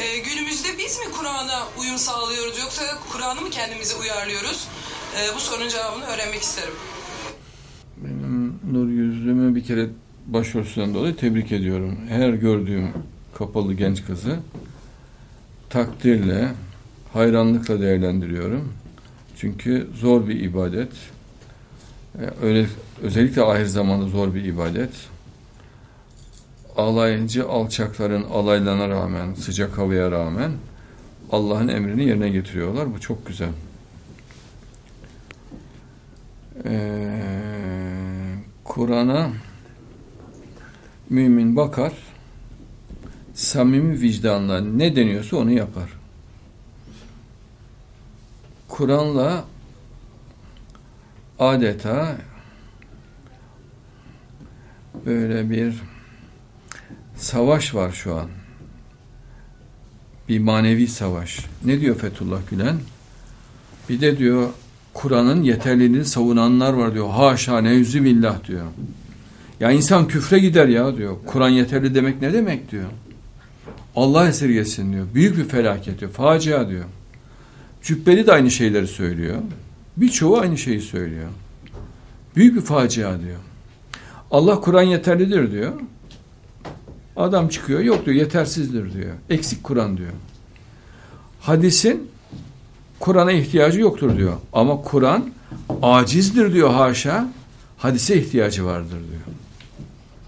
Ee, günümüzde biz mi Kur'an'a uyum sağlıyoruz yoksa Kur'an'ı mı kendimize uyarlıyoruz? Ee, bu sorunun cevabını öğrenmek isterim. Benim nur yüzlümü bir kere başörtüsünden dolayı tebrik ediyorum. Her gördüğüm kapalı genç kızı takdirle, hayranlıkla değerlendiriyorum. Çünkü zor bir ibadet. Ee, Öyle özellikle ahir zamanda zor bir ibadet. Alaycı alçakların alaylana rağmen, sıcak havaya rağmen Allah'ın emrini yerine getiriyorlar. Bu çok güzel. Ee, Kur'an'a mümin bakar, samimi vicdanla ne deniyorsa onu yapar. Kur'an'la adeta böyle bir savaş var şu an. Bir manevi savaş. Ne diyor Fethullah Gülen? Bir de diyor Kur'an'ın yeterliliğini savunanlar var diyor. Haşa nevzü billah diyor. Ya insan küfre gider ya diyor. Kur'an yeterli demek ne demek diyor. Allah esirgesin diyor. Büyük bir felaket diyor. Facia diyor. Cübbeli de aynı şeyleri söylüyor. Birçoğu aynı şeyi söylüyor. Büyük bir facia diyor. Allah Kur'an yeterlidir diyor. Adam çıkıyor yok diyor yetersizdir diyor. Eksik Kur'an diyor. Hadisin Kur'an'a ihtiyacı yoktur diyor. Ama Kur'an acizdir diyor haşa. Hadise ihtiyacı vardır diyor.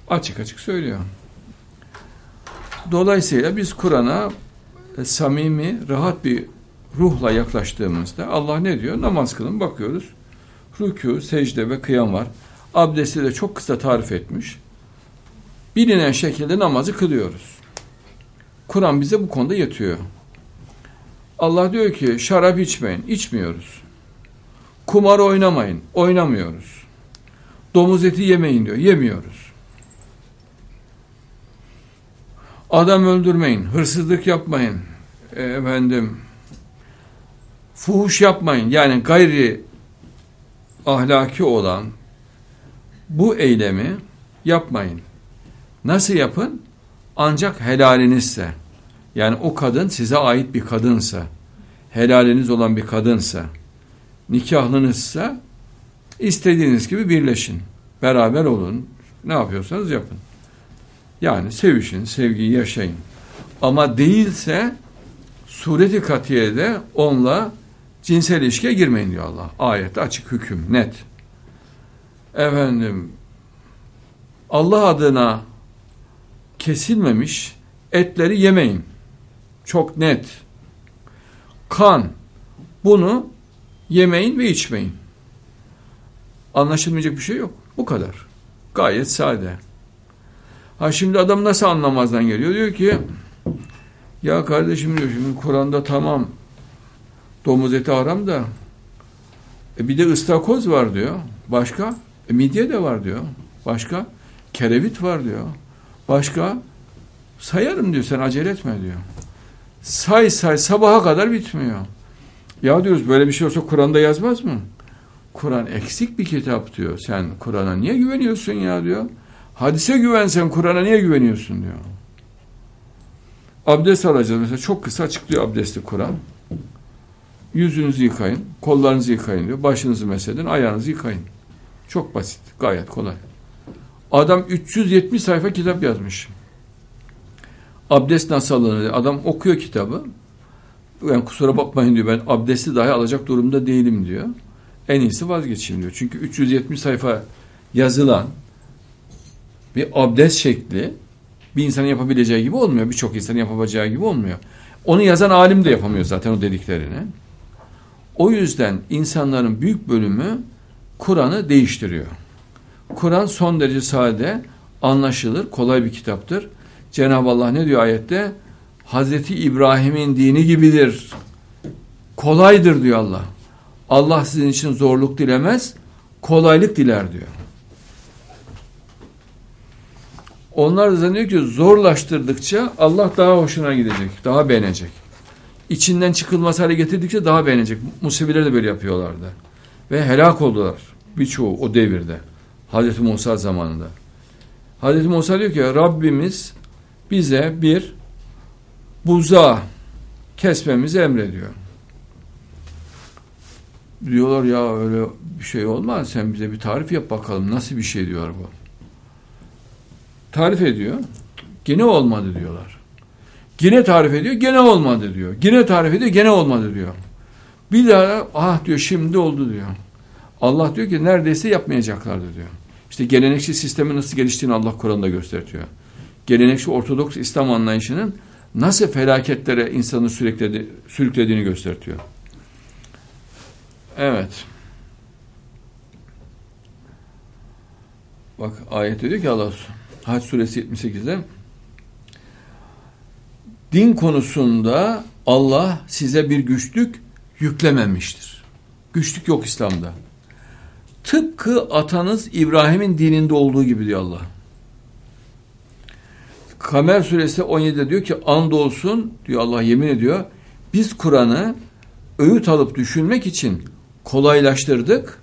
Açık açık söylüyor. Dolayısıyla biz Kur'an'a e, samimi, rahat bir ruhla yaklaştığımızda Allah ne diyor? Namaz kılın bakıyoruz. Rükû, secde ve kıyam var. Abdesti de çok kısa tarif etmiş. Bilinen şekilde namazı kılıyoruz. Kur'an bize bu konuda yetiyor. Allah diyor ki şarap içmeyin, içmiyoruz. Kumar oynamayın, oynamıyoruz. Domuz eti yemeyin diyor, yemiyoruz. Adam öldürmeyin, hırsızlık yapmayın, e, efendim, fuhuş yapmayın. Yani gayri ahlaki olan bu eylemi yapmayın. Nasıl yapın? Ancak helalinizse. Yani o kadın size ait bir kadınsa, helaliniz olan bir kadınsa, nikahlınızsa istediğiniz gibi birleşin. Beraber olun. Ne yapıyorsanız yapın. Yani sevişin, sevgiyi yaşayın. Ama değilse sureti katiyede onunla cinsel ilişkiye girmeyin diyor Allah. Ayette açık hüküm, net. Efendim Allah adına kesilmemiş etleri yemeyin. Çok net. Kan. Bunu yemeyin ve içmeyin. Anlaşılmayacak bir şey yok. Bu kadar. Gayet sade. Ha şimdi adam nasıl anlamazdan geliyor? Diyor ki ya kardeşim diyor şimdi Kur'an'da tamam domuz eti haram da e bir de ıstakoz var diyor. Başka? E midye de var diyor. Başka? Kerevit var diyor. Başka? Sayarım diyor sen acele etme diyor. Say say sabaha kadar bitmiyor. Ya diyoruz böyle bir şey olsa Kur'an'da yazmaz mı? Kur'an eksik bir kitap diyor. Sen Kur'an'a niye güveniyorsun ya diyor. Hadise güvensen Kur'an'a niye güveniyorsun diyor. Abdest alacağız mesela çok kısa açıklıyor abdesti Kur'an. Yüzünüzü yıkayın, kollarınızı yıkayın diyor. Başınızı mesedin, ayağınızı yıkayın. Çok basit, gayet kolay. Adam 370 sayfa kitap yazmış. Abdest nasıl alınır? Adam okuyor kitabı. Yani kusura bakmayın diyor ben abdesti dahi alacak durumda değilim diyor. En iyisi vazgeçeyim diyor. Çünkü 370 sayfa yazılan bir abdest şekli bir insanın yapabileceği gibi olmuyor. Birçok insanın yapabileceği gibi olmuyor. Onu yazan alim de yapamıyor zaten o dediklerini. O yüzden insanların büyük bölümü Kur'an'ı değiştiriyor. Kur'an son derece sade, anlaşılır, kolay bir kitaptır. Cenab-ı Allah ne diyor ayette? Hazreti İbrahim'in dini gibidir. Kolaydır diyor Allah. Allah sizin için zorluk dilemez, kolaylık diler diyor. Onlar da zannediyor ki zorlaştırdıkça Allah daha hoşuna gidecek, daha beğenecek. İçinden çıkılmaz hale getirdikçe daha beğenecek. Musibeleri de böyle yapıyorlardı. Ve helak oldular birçoğu o devirde. Hazreti Musa zamanında. Hazreti Musa diyor ki Rabbimiz bize bir buzağı kesmemizi emrediyor. Diyorlar ya öyle bir şey olmaz. Sen bize bir tarif yap bakalım. Nasıl bir şey diyor bu. Tarif ediyor. Gene olmadı diyorlar. Gene tarif ediyor. Gene olmadı diyor. Gene tarif ediyor. Gene olmadı diyor. Bir daha ah diyor şimdi oldu diyor. Allah diyor ki neredeyse yapmayacaklardı diyor. İşte gelenekçi sistemin nasıl geliştiğini Allah Kur'an'da gösteriyor. Gelenekçi Ortodoks İslam anlayışının nasıl felaketlere insanı sürükledi, sürüklediğini gösteriyor. Evet. Bak ayette diyor ki Allah Hac suresi 78'de din konusunda Allah size bir güçlük yüklememiştir. Güçlük yok İslam'da. Tıpkı atanız İbrahim'in dininde olduğu gibi diyor Allah. Kamer suresi 17'de diyor ki andolsun diyor Allah yemin ediyor. Biz Kur'an'ı öğüt alıp düşünmek için kolaylaştırdık.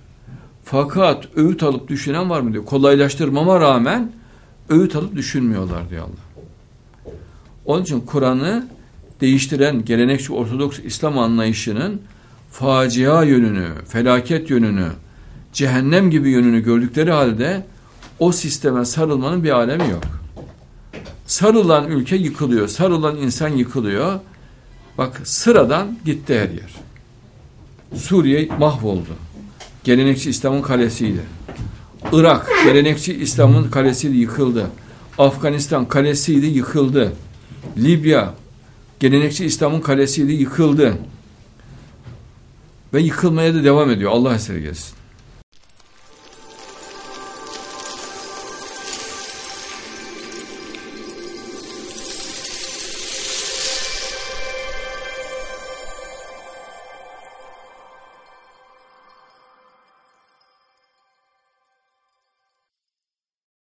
Fakat öğüt alıp düşünen var mı diyor. Kolaylaştırmama rağmen öğüt alıp düşünmüyorlar diyor Allah. Onun için Kur'an'ı değiştiren gelenekçi Ortodoks İslam anlayışının facia yönünü, felaket yönünü, cehennem gibi yönünü gördükleri halde o sisteme sarılmanın bir alemi yok. Sarılan ülke yıkılıyor, sarılan insan yıkılıyor. Bak sıradan gitti her yer. Suriye mahvoldu. Gelenekçi İslam'ın kalesiydi. Irak, gelenekçi İslam'ın kalesiydi, yıkıldı. Afganistan kalesiydi, yıkıldı. Libya, gelenekçi İslam'ın kalesiydi, yıkıldı. Ve yıkılmaya da devam ediyor. Allah esirgesin.